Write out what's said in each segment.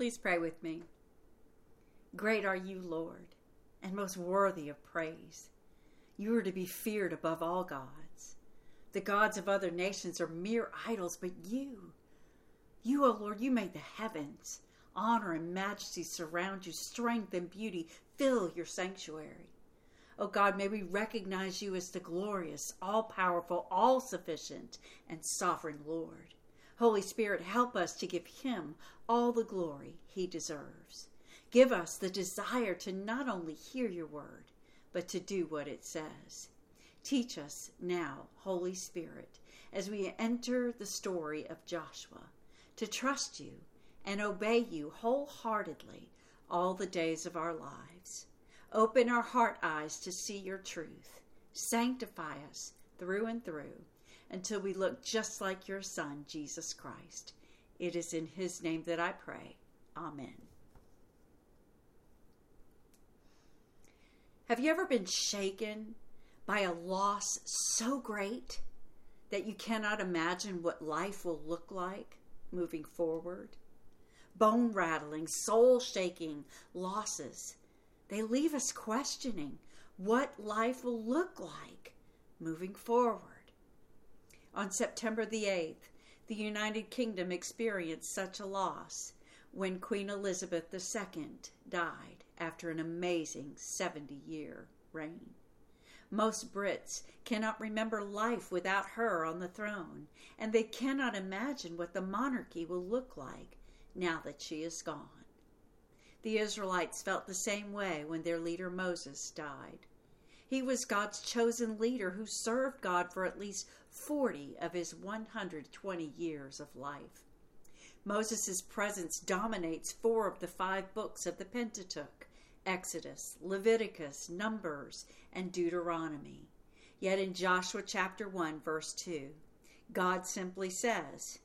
Please pray with me. Great are you, Lord, and most worthy of praise. You are to be feared above all gods. The gods of other nations are mere idols, but you, you, O Lord, you made the heavens. Honor and majesty surround you, strength and beauty fill your sanctuary. O God, may we recognize you as the glorious, all powerful, all sufficient, and sovereign Lord. Holy Spirit, help us to give him all the glory he deserves. Give us the desire to not only hear your word, but to do what it says. Teach us now, Holy Spirit, as we enter the story of Joshua, to trust you and obey you wholeheartedly all the days of our lives. Open our heart eyes to see your truth. Sanctify us through and through until we look just like your Son, Jesus Christ. It is in his name that I pray. Amen. Have you ever been shaken by a loss so great that you cannot imagine what life will look like moving forward? Bone rattling, soul shaking losses they leave us questioning what life will look like moving forward. On September the 8th, the United Kingdom experienced such a loss when Queen Elizabeth II died after an amazing 70 year reign. Most Brits cannot remember life without her on the throne, and they cannot imagine what the monarchy will look like now that she is gone. The Israelites felt the same way when their leader Moses died. He was God's chosen leader who served God for at least 40 of his 120 years of life. Moses' presence dominates four of the five books of the Pentateuch Exodus, Leviticus, Numbers, and Deuteronomy. Yet in Joshua chapter 1, verse 2, God simply says,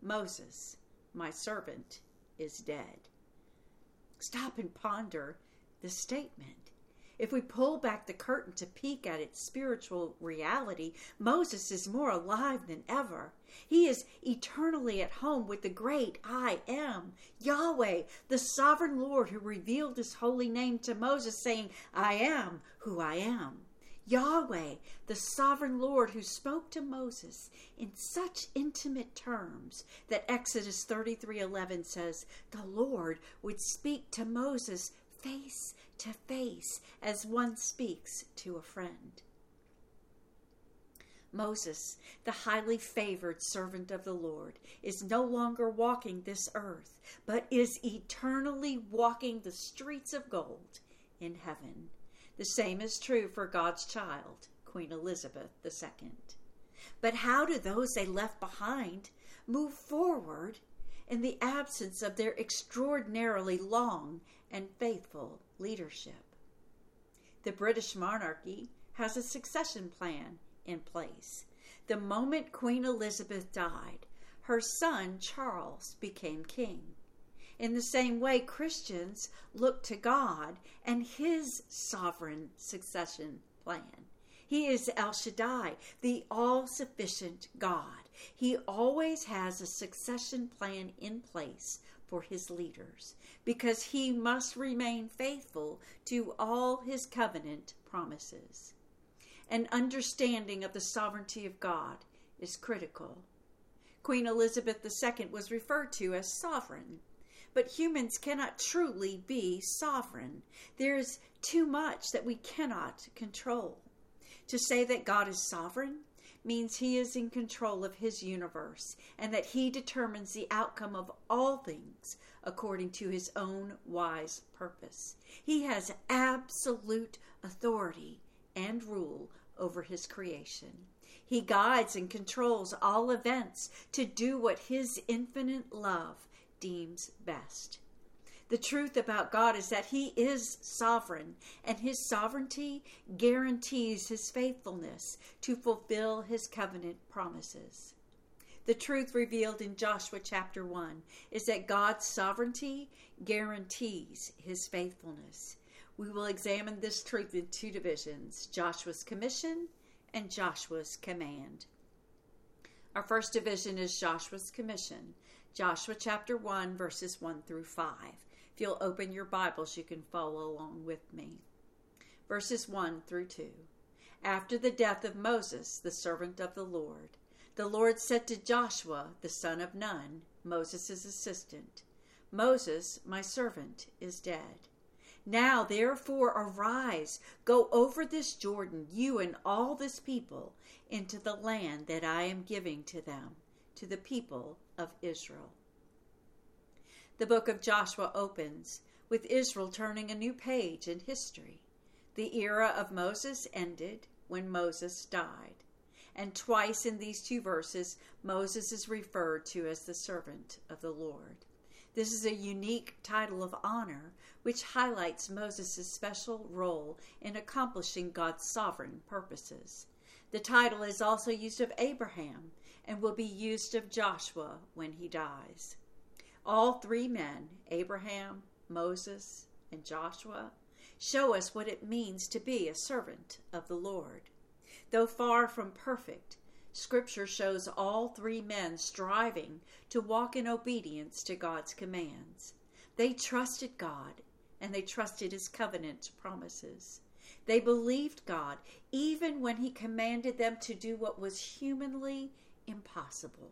Moses, my servant, is dead stop and ponder the statement. If we pull back the curtain to peek at its spiritual reality, Moses is more alive than ever. He is eternally at home with the great I am, Yahweh, the sovereign Lord who revealed his holy name to Moses, saying, I am who I am. Yahweh, the sovereign Lord who spoke to Moses in such intimate terms that Exodus 33:11 says, "The Lord would speak to Moses face to face as one speaks to a friend." Moses, the highly favored servant of the Lord, is no longer walking this earth, but is eternally walking the streets of gold in heaven. The same is true for God's child, Queen Elizabeth II. But how do those they left behind move forward in the absence of their extraordinarily long and faithful leadership? The British monarchy has a succession plan in place. The moment Queen Elizabeth died, her son Charles became king. In the same way, Christians look to God and His sovereign succession plan. He is El Shaddai, the all sufficient God. He always has a succession plan in place for his leaders because he must remain faithful to all his covenant promises. An understanding of the sovereignty of God is critical. Queen Elizabeth II was referred to as sovereign but humans cannot truly be sovereign. There's too much that we cannot control. To say that God is sovereign means he is in control of his universe and that he determines the outcome of all things according to his own wise purpose. He has absolute authority and rule over his creation. He guides and controls all events to do what his infinite love deems best. The truth about God is that He is sovereign, and His sovereignty guarantees His faithfulness to fulfill His covenant promises. The truth revealed in Joshua chapter 1 is that God's sovereignty guarantees His faithfulness. We will examine this truth in two divisions Joshua's commission and Joshua's command. Our first division is Joshua's commission. Joshua chapter 1, verses 1 through 5. If you'll open your Bibles, you can follow along with me. Verses 1 through 2. After the death of Moses, the servant of the Lord, the Lord said to Joshua, the son of Nun, Moses' assistant, Moses, my servant, is dead. Now therefore arise, go over this Jordan, you and all this people, into the land that I am giving to them, to the people of Israel. The book of Joshua opens with Israel turning a new page in history. The era of Moses ended when Moses died. And twice in these two verses, Moses is referred to as the servant of the Lord. This is a unique title of honor which highlights Moses' special role in accomplishing God's sovereign purposes. The title is also used of Abraham and will be used of Joshua when he dies. All three men, Abraham, Moses, and Joshua, show us what it means to be a servant of the Lord. Though far from perfect, Scripture shows all three men striving to walk in obedience to God's commands. They trusted God and they trusted His covenant promises. They believed God even when He commanded them to do what was humanly impossible.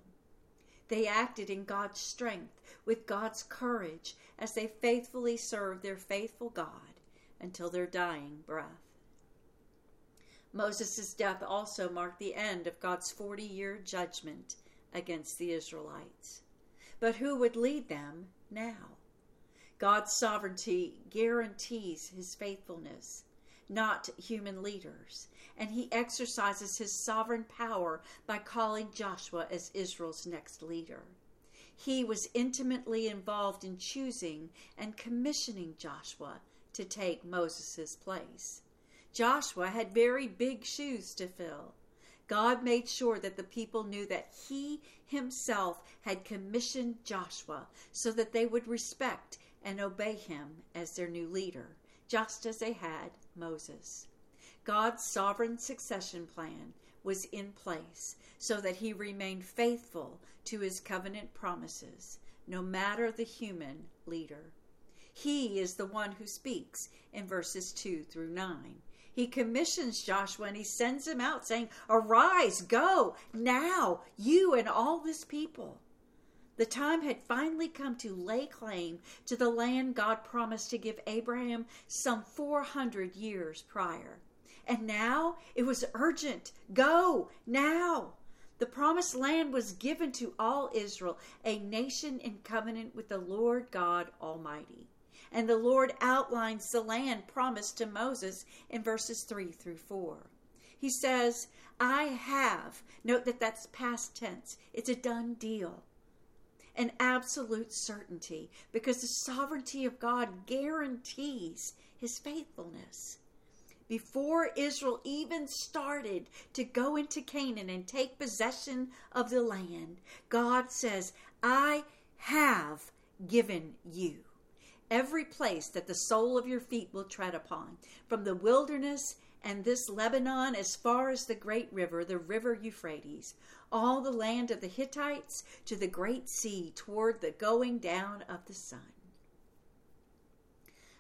They acted in God's strength, with God's courage, as they faithfully served their faithful God until their dying breath. Moses' death also marked the end of God's 40 year judgment against the Israelites. But who would lead them now? God's sovereignty guarantees his faithfulness, not human leaders, and he exercises his sovereign power by calling Joshua as Israel's next leader. He was intimately involved in choosing and commissioning Joshua to take Moses' place. Joshua had very big shoes to fill. God made sure that the people knew that he himself had commissioned Joshua so that they would respect and obey him as their new leader, just as they had Moses. God's sovereign succession plan was in place so that he remained faithful to his covenant promises, no matter the human leader. He is the one who speaks in verses 2 through 9 he commissions Joshua and he sends him out saying, Arise, go now, you and all this people. The time had finally come to lay claim to the land God promised to give Abraham some 400 years prior. And now it was urgent. Go now. The promised land was given to all Israel, a nation in covenant with the Lord God Almighty. And the Lord outlines the land promised to Moses in verses 3 through 4. He says, I have. Note that that's past tense, it's a done deal. An absolute certainty because the sovereignty of God guarantees his faithfulness. Before Israel even started to go into Canaan and take possession of the land, God says, I have given you every place that the sole of your feet will tread upon, from the wilderness and this Lebanon as far as the great river, the river Euphrates, all the land of the Hittites to the great sea toward the going down of the sun.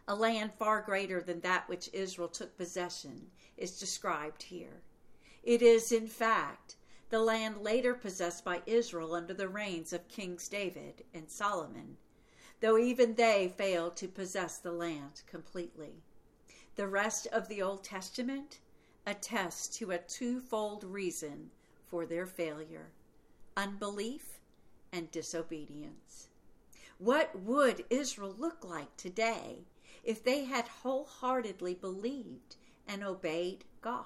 A land far greater than that which Israel took possession is described here. It is, in fact, the land later possessed by Israel under the reigns of Kings David and Solomon though even they failed to possess the land completely. The rest of the Old Testament attests to a twofold reason for their failure unbelief and disobedience. What would Israel look like today if they had wholeheartedly believed and obeyed God?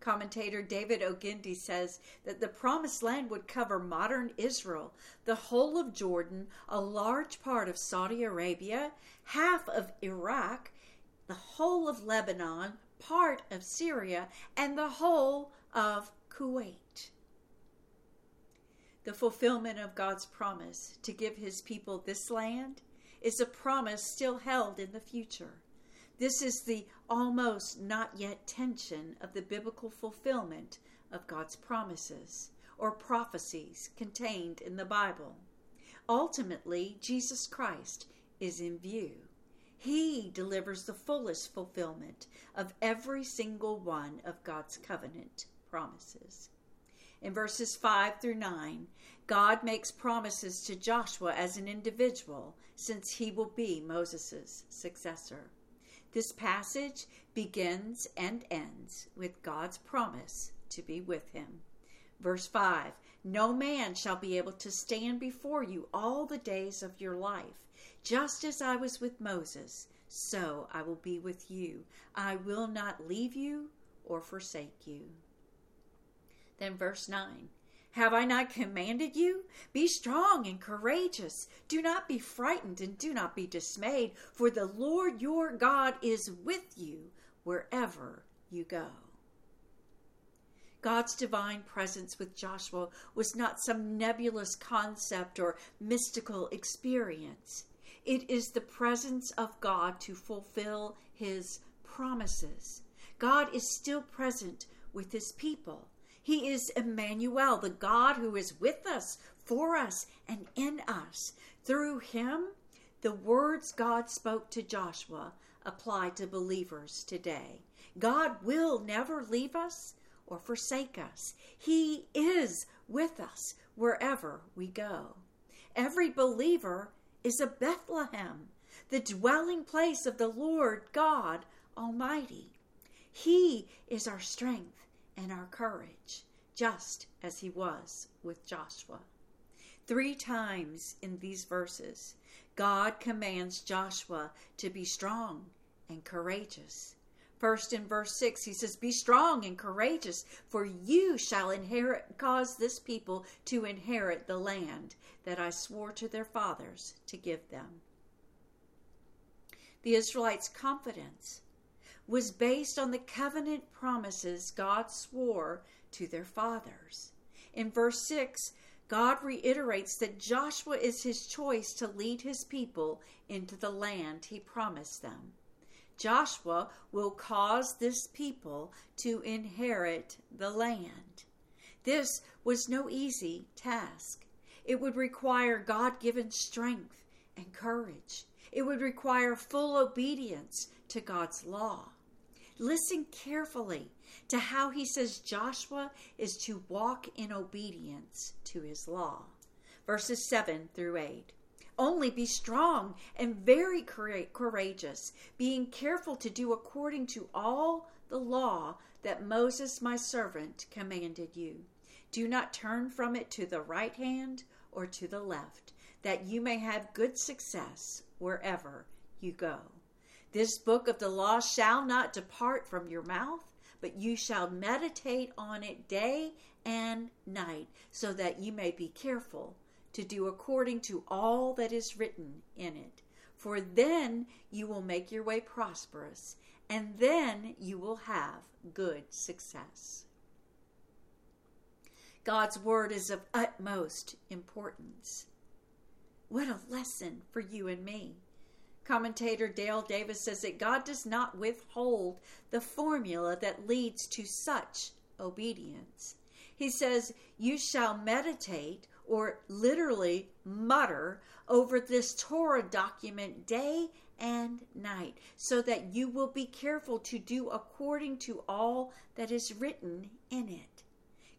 Commentator David Ogindi says that the promised land would cover modern Israel, the whole of Jordan, a large part of Saudi Arabia, half of Iraq, the whole of Lebanon, part of Syria, and the whole of Kuwait. The fulfillment of God's promise to give his people this land is a promise still held in the future. This is the almost not yet tension of the biblical fulfillment of God's promises or prophecies contained in the Bible. Ultimately, Jesus Christ is in view. He delivers the fullest fulfillment of every single one of God's covenant promises. In verses 5 through 9, God makes promises to Joshua as an individual since he will be Moses' successor. This passage begins and ends with God's promise to be with him. Verse 5 No man shall be able to stand before you all the days of your life. Just as I was with Moses, so I will be with you. I will not leave you or forsake you. Then, verse 9 Have I not commanded you? Be strong and courageous. Do not be frightened and do not be dismayed, for the Lord your God is with you wherever you go. God's divine presence with Joshua was not some nebulous concept or mystical experience. It is the presence of God to fulfill his promises. God is still present with his people. He is Emmanuel, the God who is with us, for us, and in us. Through him, the words God spoke to Joshua apply to believers today. God will never leave us or forsake us. He is with us wherever we go. Every believer is a Bethlehem, the dwelling place of the Lord God Almighty. He is our strength and our courage, just as he was with Joshua. Three times in these verses, God commands Joshua to be strong and courageous. First in verse 6, he says, Be strong and courageous, for you shall inherit, cause this people to inherit the land that I swore to their fathers to give them. The Israelites' confidence was based on the covenant promises God swore to their fathers. In verse 6, God reiterates that Joshua is his choice to lead his people into the land he promised them. Joshua will cause this people to inherit the land. This was no easy task. It would require God given strength and courage. It would require full obedience to God's law. Listen carefully to how he says Joshua is to walk in obedience to his law. Verses 7 through 8. Only be strong and very courageous, being careful to do according to all the law that Moses my servant commanded you. Do not turn from it to the right hand or to the left, that you may have good success wherever you go. This book of the law shall not depart from your mouth, but you shall meditate on it day and night, so that you may be careful to do according to all that is written in it. For then you will make your way prosperous, and then you will have good success. God's word is of utmost importance. What a lesson for you and me. Commentator Dale Davis says that God does not withhold the formula that leads to such obedience. He says, You shall meditate or literally mutter over this Torah document day and night, so that you will be careful to do according to all that is written in it.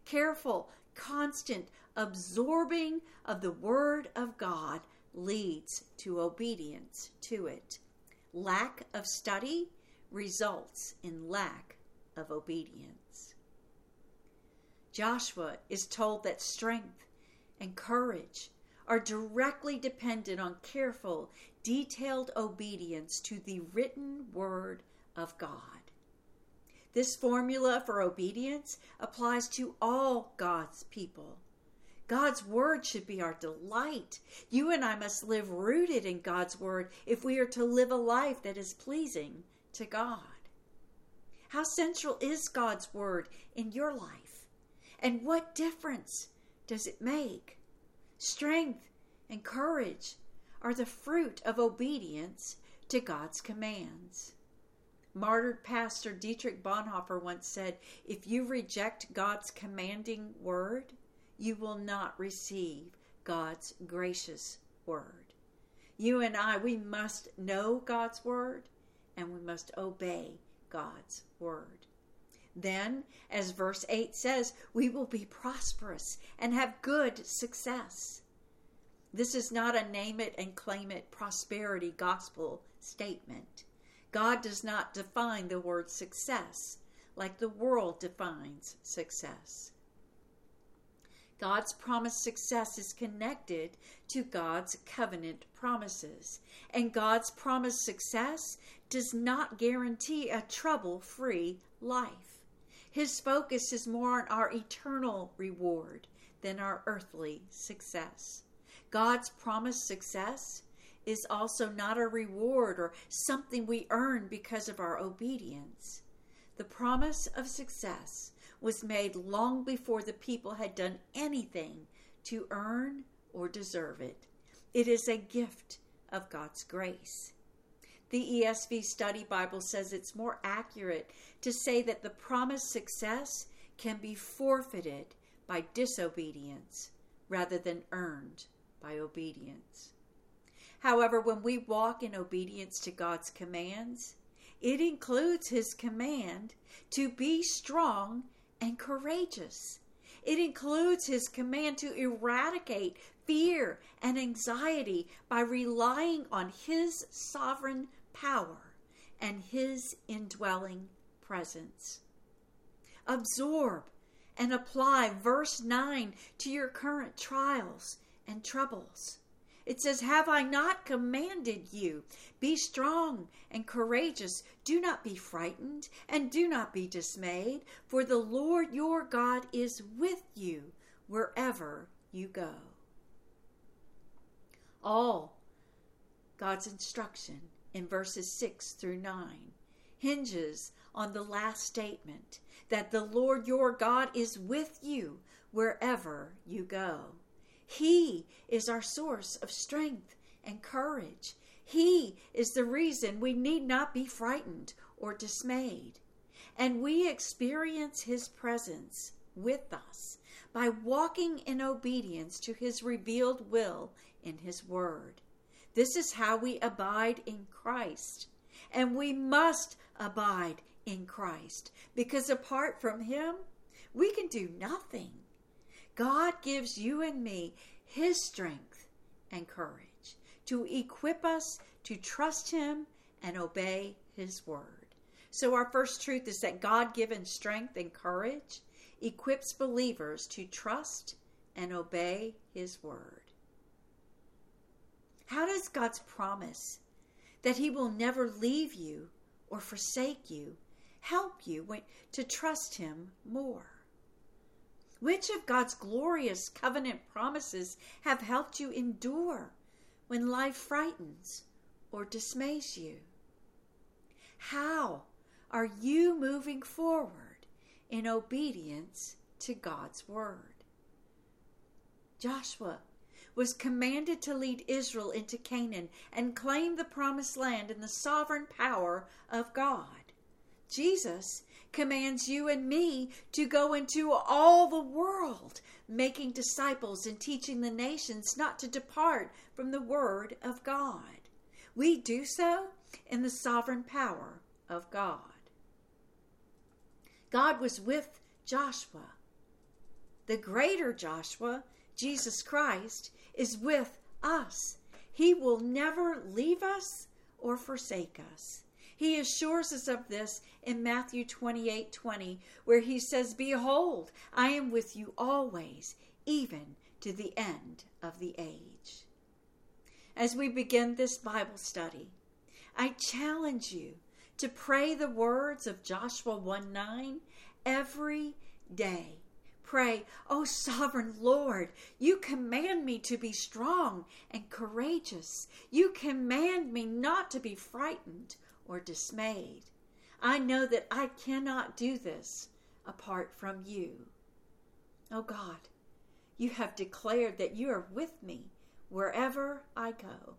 Careful, constant absorbing of the Word of God leads to obedience to it. Lack of study results in lack of obedience. Joshua is told that strength and courage are directly dependent on careful, detailed obedience to the written word of God. This formula for obedience applies to all God's people. God's word should be our delight. You and I must live rooted in God's word if we are to live a life that is pleasing to God. How central is God's word in your life? And what difference does it make? Strength and courage are the fruit of obedience to God's commands. Martyred pastor Dietrich Bonhoeffer once said, If you reject God's commanding word, you will not receive God's gracious word. You and I, we must know God's word and we must obey God's word. Then, as verse 8 says, we will be prosperous and have good success. This is not a name it and claim it prosperity gospel statement. God does not define the word success like the world defines success. God's promised success is connected to God's covenant promises, and God's promised success does not guarantee a trouble free life. His focus is more on our eternal reward than our earthly success. God's promised success is also not a reward or something we earn because of our obedience. The promise of success was made long before the people had done anything to earn or deserve it. It is a gift of God's grace. The ESV Study Bible says it's more accurate to say that the promised success can be forfeited by disobedience rather than earned by obedience. However, when we walk in obedience to God's commands, it includes His command to be strong and courageous. It includes His command to eradicate fear and anxiety by relying on His sovereign power and His indwelling presence. Absorb and apply verse 9 to your current trials and troubles. It says, Have I not commanded you? Be strong and courageous. Do not be frightened and do not be dismayed, for the Lord your God is with you wherever you go. All God's instruction in verses 6 through 9 hinges on the last statement that the Lord your God is with you wherever you go. He is our source of strength and courage. He is the reason we need not be frightened or dismayed. And we experience His presence with us by walking in obedience to His revealed will in His Word. This is how we abide in Christ. And we must abide in Christ because apart from Him, we can do nothing. God gives you and me His strength and courage to equip us to trust Him and obey His word. So, our first truth is that God given strength and courage equips believers to trust and obey His word. How does God's promise that He will never leave you or forsake you help you to trust Him more? Which of God's glorious covenant promises have helped you endure when life frightens or dismays you? How are you moving forward in obedience to God's word? Joshua was commanded to lead Israel into Canaan and claim the promised land in the sovereign power of God. Jesus commands you and me to go into all the world, making disciples and teaching the nations not to depart from the Word of God. We do so in the sovereign power of God. God was with Joshua. The greater Joshua, Jesus Christ, is with us. He will never leave us or forsake us. He assures us of this in Matthew 28 20, where he says, Behold, I am with you always, even to the end of the age. As we begin this Bible study, I challenge you to pray the words of Joshua 1 9 every day. Pray, O sovereign Lord, you command me to be strong and courageous. You command me not to be frightened or dismayed. I know that I cannot do this apart from you. Oh God, you have declared that you are with me wherever I go.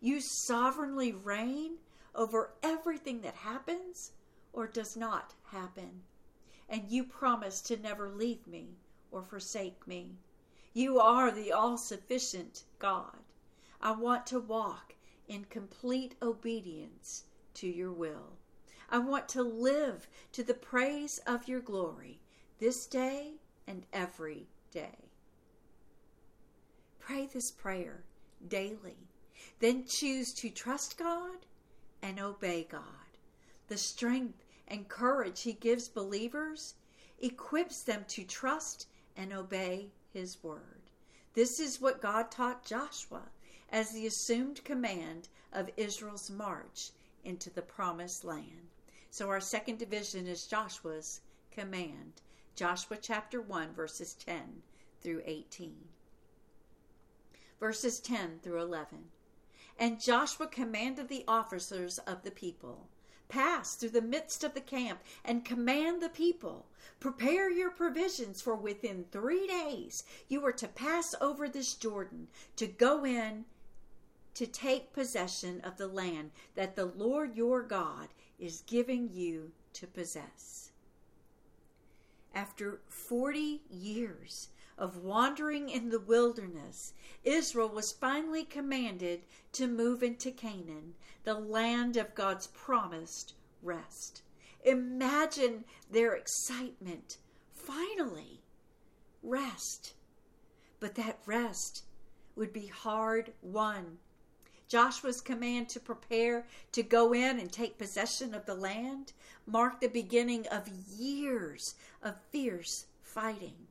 You sovereignly reign over everything that happens or does not happen. And you promise to never leave me or forsake me. You are the all sufficient God. I want to walk in complete obedience to your will. I want to live to the praise of your glory this day and every day. Pray this prayer daily. Then choose to trust God and obey God. The strength and courage He gives believers equips them to trust and obey His word. This is what God taught Joshua as the assumed command of Israel's march into the promised land. So, our second division is Joshua's command. Joshua chapter 1, verses 10 through 18. Verses 10 through 11. And Joshua commanded the officers of the people Pass through the midst of the camp and command the people. Prepare your provisions, for within three days you are to pass over this Jordan to go in to take possession of the land that the Lord your God is giving you to possess. After 40 years of wandering in the wilderness, Israel was finally commanded to move into Canaan, the land of God's promised rest. Imagine their excitement. Finally, rest. But that rest would be hard won. Joshua's command to prepare to go in and take possession of the land marked the beginning of years of fierce fighting.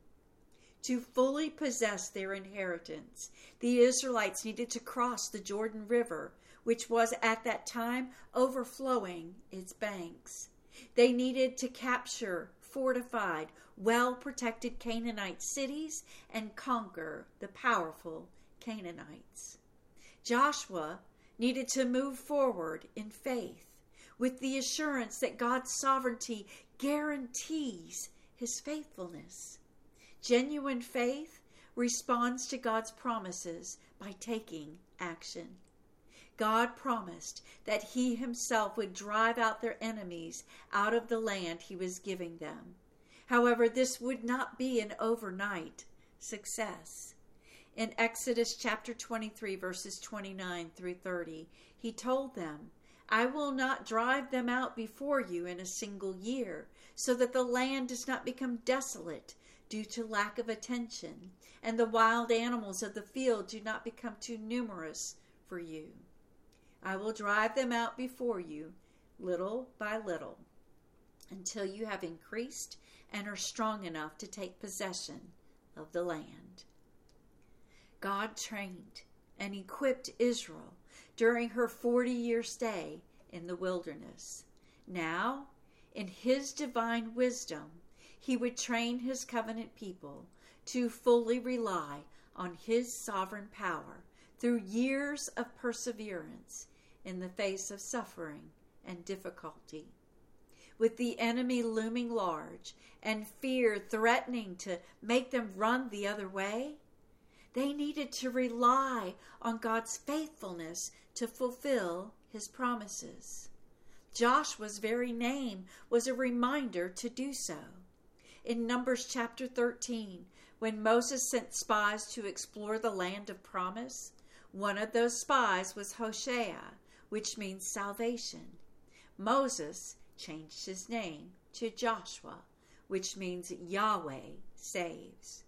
To fully possess their inheritance, the Israelites needed to cross the Jordan River, which was at that time overflowing its banks. They needed to capture fortified, well protected Canaanite cities and conquer the powerful Canaanites. Joshua needed to move forward in faith with the assurance that God's sovereignty guarantees his faithfulness. Genuine faith responds to God's promises by taking action. God promised that He Himself would drive out their enemies out of the land He was giving them. However, this would not be an overnight success. In Exodus chapter 23, verses 29 through 30, He told them, I will not drive them out before you in a single year, so that the land does not become desolate due to lack of attention, and the wild animals of the field do not become too numerous for you. I will drive them out before you, little by little, until you have increased and are strong enough to take possession of the land. God trained and equipped Israel during her 40 year stay in the wilderness. Now, in his divine wisdom, he would train his covenant people to fully rely on his sovereign power through years of perseverance in the face of suffering and difficulty. With the enemy looming large and fear threatening to make them run the other way, they needed to rely on God's faithfulness to fulfill his promises. Joshua's very name was a reminder to do so in Numbers chapter 13, when Moses sent spies to explore the land of promise, one of those spies was Hoshea, which means salvation. Moses changed his name to Joshua, which means Yahweh saves.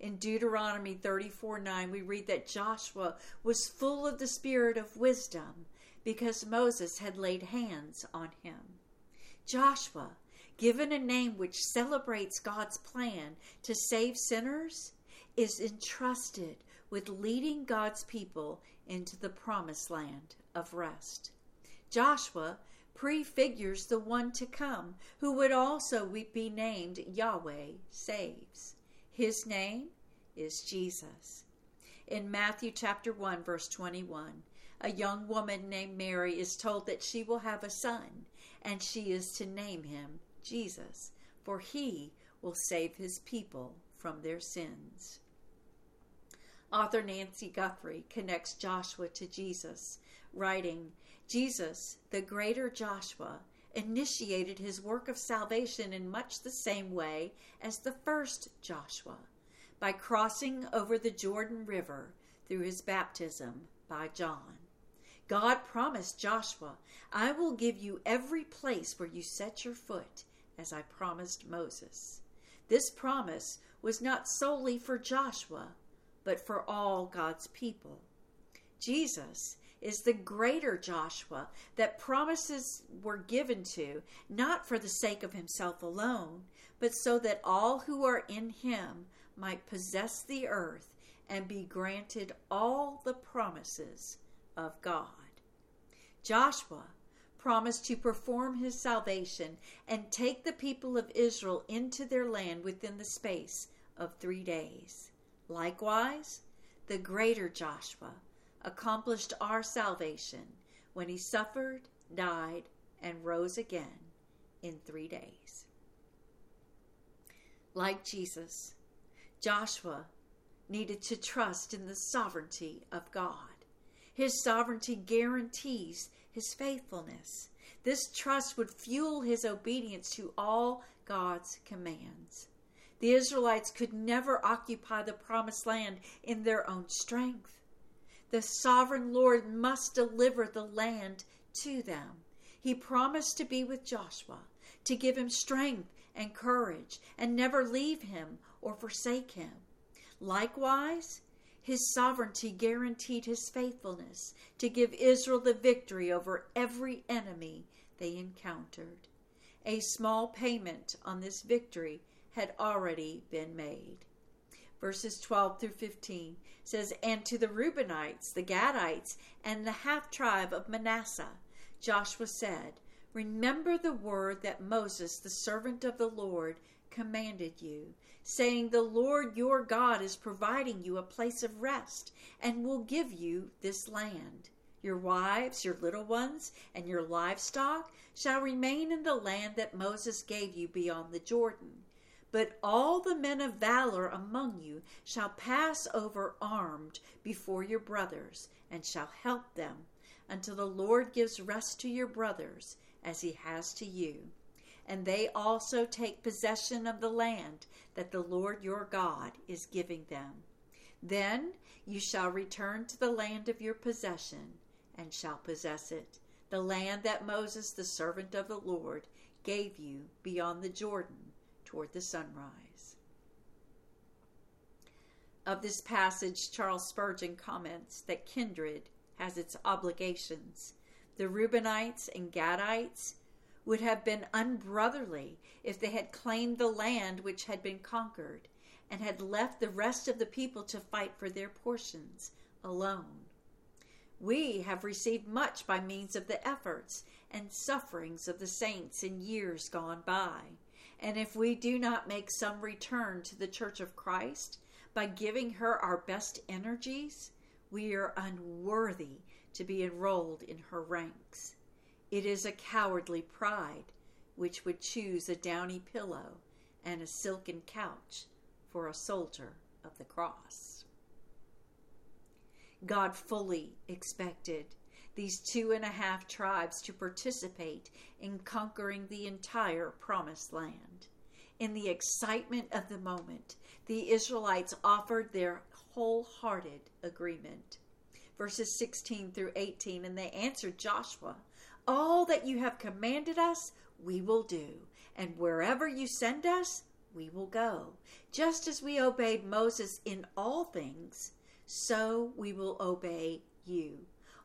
In Deuteronomy 34 9, we read that Joshua was full of the spirit of wisdom because Moses had laid hands on him. Joshua given a name which celebrates God's plan to save sinners, is entrusted with leading God's people into the promised land of rest. Joshua prefigures the one to come who would also be named Yahweh saves. His name is Jesus. In Matthew chapter 1 verse 21, a young woman named Mary is told that she will have a son and she is to name him Jesus, for he will save his people from their sins. Author Nancy Guthrie connects Joshua to Jesus, writing Jesus, the greater Joshua, initiated his work of salvation in much the same way as the first Joshua. by crossing over the Jordan River through his baptism by John. God promised Joshua, I will give you every place where you set your foot, as I promised Moses. This promise was not solely for Joshua, but for all God's people. Jesus is the greater Joshua that promises were given to, not for the sake of himself alone, but so that all who are in him might possess the earth and be granted all the promises of God. Joshua promised to perform his salvation and take the people of Israel into their land within the space of three days. Likewise, the greater Joshua accomplished our salvation when he suffered, died, and rose again in three days. Like Jesus, Joshua needed to trust in the sovereignty of God. His sovereignty guarantees his faithfulness. This trust would fuel his obedience to all God's commands. The Israelites could never occupy the promised land in their own strength. The sovereign Lord must deliver the land to them. He promised to be with Joshua, to give him strength and courage, and never leave him or forsake him. Likewise, his sovereignty guaranteed his faithfulness to give Israel the victory over every enemy they encountered. A small payment on this victory had already been made. Verses 12 through 15 says, And to the Reubenites, the Gadites, and the half tribe of Manasseh, Joshua said, Remember the word that Moses, the servant of the Lord, commanded you, saying, The Lord your God is providing you a place of rest and will give you this land. Your wives, your little ones, and your livestock shall remain in the land that Moses gave you beyond the Jordan. But all the men of valor among you shall pass over armed before your brothers, and shall help them, until the Lord gives rest to your brothers, as he has to you and they also take possession of the land that the Lord your God is giving them. Then you shall return to the land of your possession and shall possess it, the land that Moses, the servant of the Lord, gave you beyond the Jordan toward the sunrise. Of this passage, Charles Spurgeon comments that kindred has its obligations. The Reubenites and Gadites would have been unbrotherly if they had claimed the land which had been conquered and had left the rest of the people to fight for their portions alone. We have received much by means of the efforts and sufferings of the saints in years gone by. And if we do not make some return to the Church of Christ by giving her our best energies, we are unworthy to be enrolled in her ranks. It is a cowardly pride which would choose a downy pillow and a silken couch for a soldier of the cross. God fully expected these two and a half tribes to participate in conquering the entire promised land. In the excitement of the moment, the Israelites offered their wholehearted agreement. Verses 16 through 18, and they answered Joshua all that you have commanded us, we will do, and wherever you send us, we will go. Just as we obeyed Moses in all things, so we will obey you.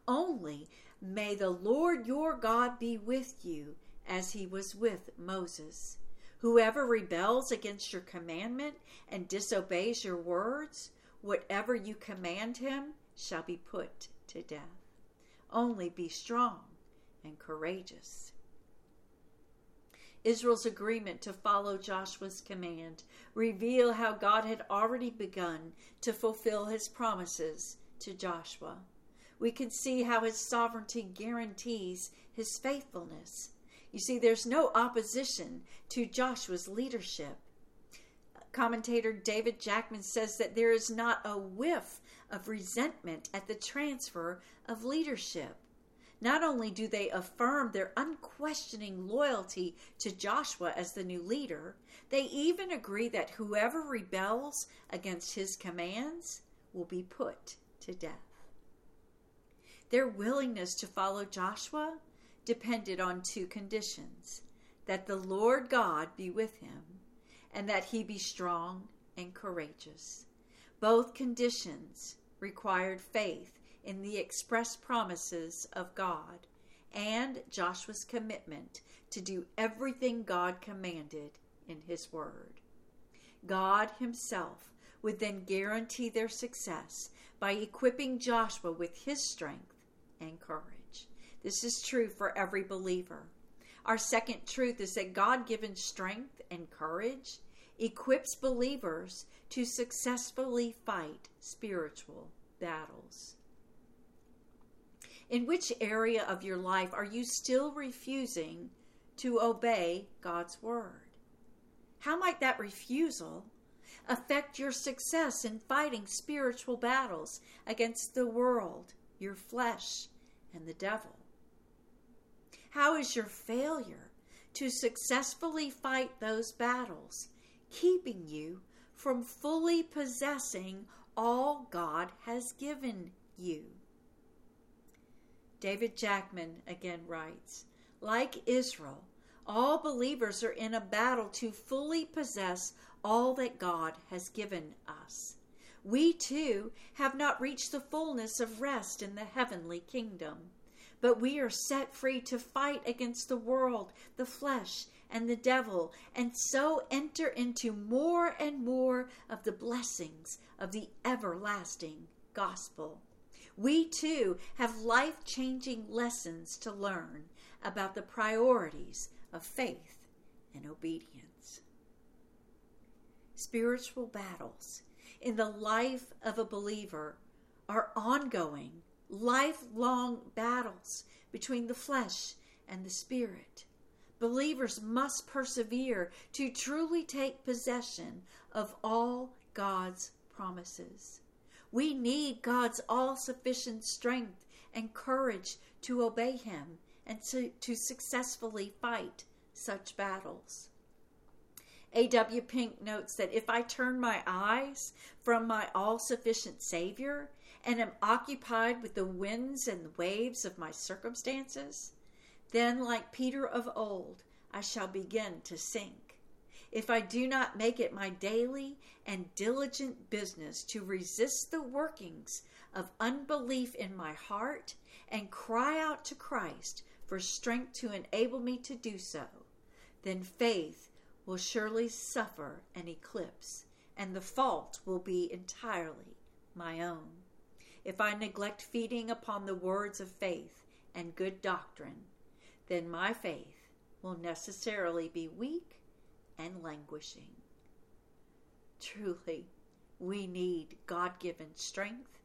Only may the Lord your God be with you as he was with Moses. Whoever rebels against your commandment and disobeys your words, whatever you command him shall be put to death. Only be strong and courageous. Israel's agreement to follow Joshua's command reveal how God had already begun to fulfill his promises to Joshua. We can see how his sovereignty guarantees his faithfulness. You see, there's no opposition to Joshua's leadership. Commentator David Jackman says that there is not a whiff of resentment at the transfer of leadership. Not only do they affirm their unquestioning loyalty to Joshua as the new leader, they even agree that whoever rebels against his commands will be put to death. Their willingness to follow Joshua depended on two conditions that the Lord God be with him, and that he be strong and courageous. Both conditions required faith in the express promises of God and Joshua's commitment to do everything God commanded in His Word. God Himself would then guarantee their success by equipping Joshua with His strength and courage. This is true for every believer. Our second truth is that God given strength and courage equips believers to successfully fight spiritual battles. In which area of your life are you still refusing to obey God's word? How might that refusal affect your success in fighting spiritual battles against the world, your flesh, and the devil? How is your failure to successfully fight those battles keeping you from fully possessing all God has given you? David Jackman again writes Like Israel, all believers are in a battle to fully possess all that God has given us. We too have not reached the fullness of rest in the heavenly kingdom, but we are set free to fight against the world, the flesh, and the devil, and so enter into more and more of the blessings of the everlasting gospel we too have life changing lessons to learn about the priorities of faith and obedience. Spiritual battles in the life of a believer are ongoing, lifelong battles between the flesh and the spirit. Believers must persevere to truly take possession of all God's promises. We need God's all sufficient strength and courage to obey Him and to, to successfully fight such battles. A.W. Pink notes that if I turn my eyes from my all sufficient Savior and am occupied with the winds and the waves of my circumstances, then, like Peter of old, I shall begin to sink if I do not make it my daily and diligent business to resist the workings of unbelief in my heart and cry out to Christ for strength to enable me to do so, then faith will surely suffer an eclipse, and the fault will be entirely my own. If I neglect feeding upon the words of faith and good doctrine, then my faith will necessarily be weak and languishing. Truly, we need God given strength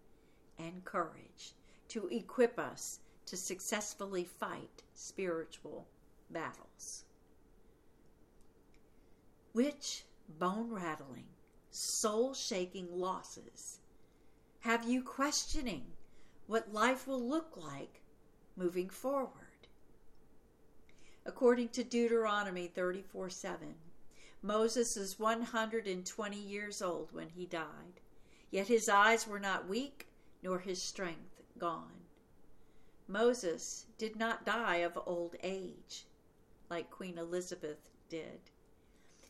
and courage to equip us to successfully fight spiritual battles. Which bone rattling, soul shaking losses have you questioning what life will look like moving forward? According to Deuteronomy 34 7, Moses is 120 years old when he died, yet his eyes were not weak, nor his strength gone. Moses did not die of old age, like Queen Elizabeth did.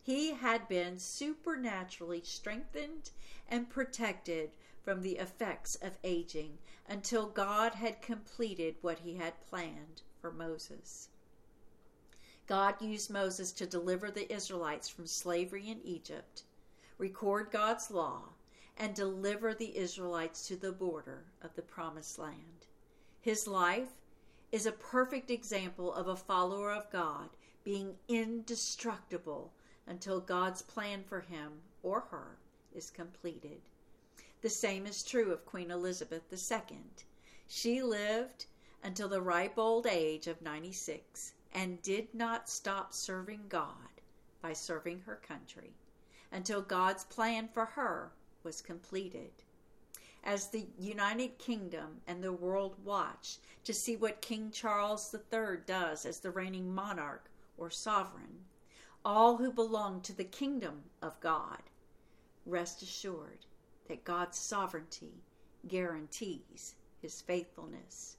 He had been supernaturally strengthened and protected from the effects of aging until God had completed what he had planned for Moses. God used Moses to deliver the Israelites from slavery in Egypt, record God's law, and deliver the Israelites to the border of the promised land. His life is a perfect example of a follower of God being indestructible until God's plan for him or her is completed. The same is true of Queen Elizabeth II. She lived until the ripe old age of 96 and did not stop serving God by serving her country until God's plan for her was completed. as the United Kingdom and the world watch to see what King Charles III does as the reigning monarch or sovereign, all who belong to the kingdom of God, rest assured that God's sovereignty guarantees his faithfulness.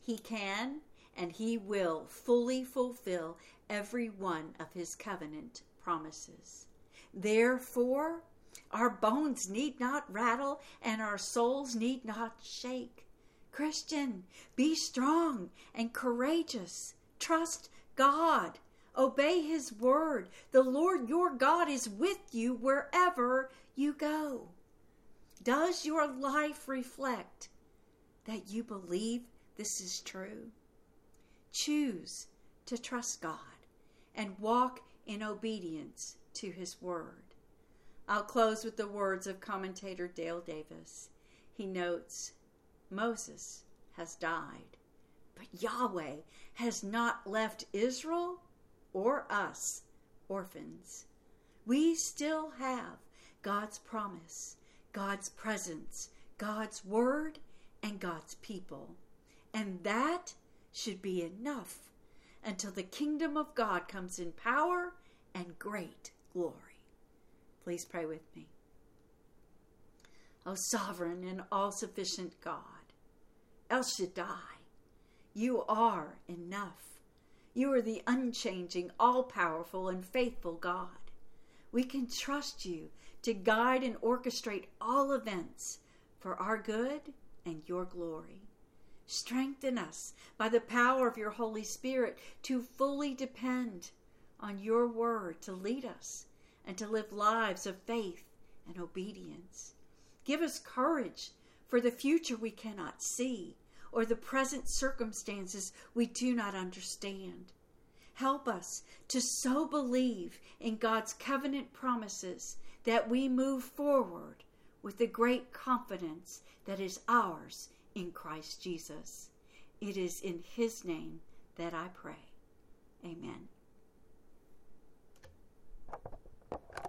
He can and he will fully fulfill every one of his covenant promises. Therefore, our bones need not rattle and our souls need not shake. Christian, be strong and courageous. Trust God. Obey His word. The Lord your God is with you wherever you go. Does your life reflect that you believe this is true? Choose to trust God and walk in obedience to His word. I'll close with the words of commentator Dale Davis. He notes Moses has died, but Yahweh has not left Israel or us orphans. We still have God's promise, God's presence, God's word, and God's people. And that should be enough until the kingdom of God comes in power and great glory. Please pray with me. O sovereign and all sufficient God, El Shaddai, you are enough. You are the unchanging, all powerful, and faithful God. We can trust you to guide and orchestrate all events for our good and your glory. Strengthen us by the power of your Holy Spirit to fully depend on your word to lead us and to live lives of faith and obedience. Give us courage for the future we cannot see or the present circumstances we do not understand. Help us to so believe in God's covenant promises that we move forward with the great confidence that is ours in Christ Jesus. It is in His name that I pray. Amen.